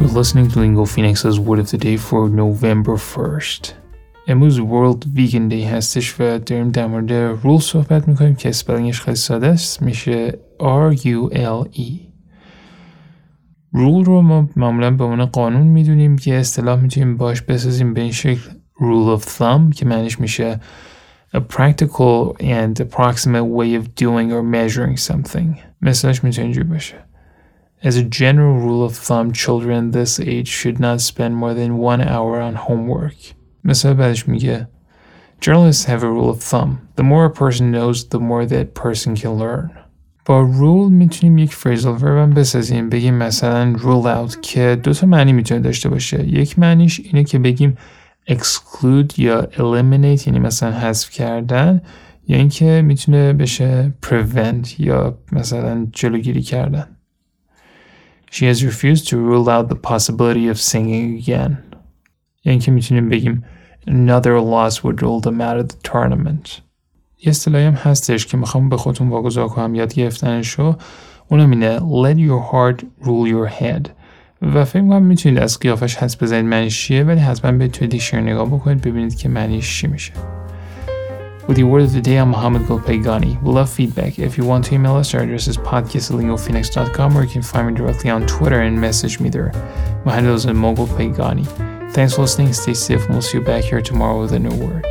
You're listening to Lingo Phoenix's Word of the Day for November 1st. امروز World Vegan Day هستش و داریم در مورد رول صحبت میکنیم که اسپلینگش خیلی ساده است میشه R-U-L-E رول رو ما معمولا به عنوان قانون میدونیم که اصطلاح میتونیم باش بسازیم به این شکل rule of thumb که معنیش میشه a practical and approximate way of doing or measuring something مثالش میتونه اینجوری باشه As a general rule of thumb, children this age should not spend more than one hour on homework. مثال بعدش میگه Journalists have a rule of thumb. The more a person knows, the more that person can learn. با rule میتونیم یک phrasal verb هم بسازیم بگیم مثلا rule out که دو تا معنی میتونه داشته باشه یک معنیش اینه که بگیم exclude یا eliminate یعنی مثلا حذف کردن یا اینکه میتونه بشه prevent یا مثلا جلوگیری کردن She has refused to rule out the possibility of singing again. یا اینکه می‌تونیم بگیم another loss would rule them out of the tournament یه اصطلاحی هم هستش که می‌خوام به خودتون واگذار کنم یاد گرفتنشو اونم اینه let your heart rule your head. و فکر می‌کنم می‌تونید از قیافش حس بزنید معنیش چیه ولی حتما به توی دیکشنری نگاه بکنید ببینید که معنیش چی میشه With the word of the day, I'm Mohammad Golpayegani. We love feedback. If you want to email us, our address is podcast@lingophoenix.com or you can find me directly on Twitter and message me there. My handle is Mogul. Thanks for listening, stay safe, and we'll see you back here tomorrow with a new word.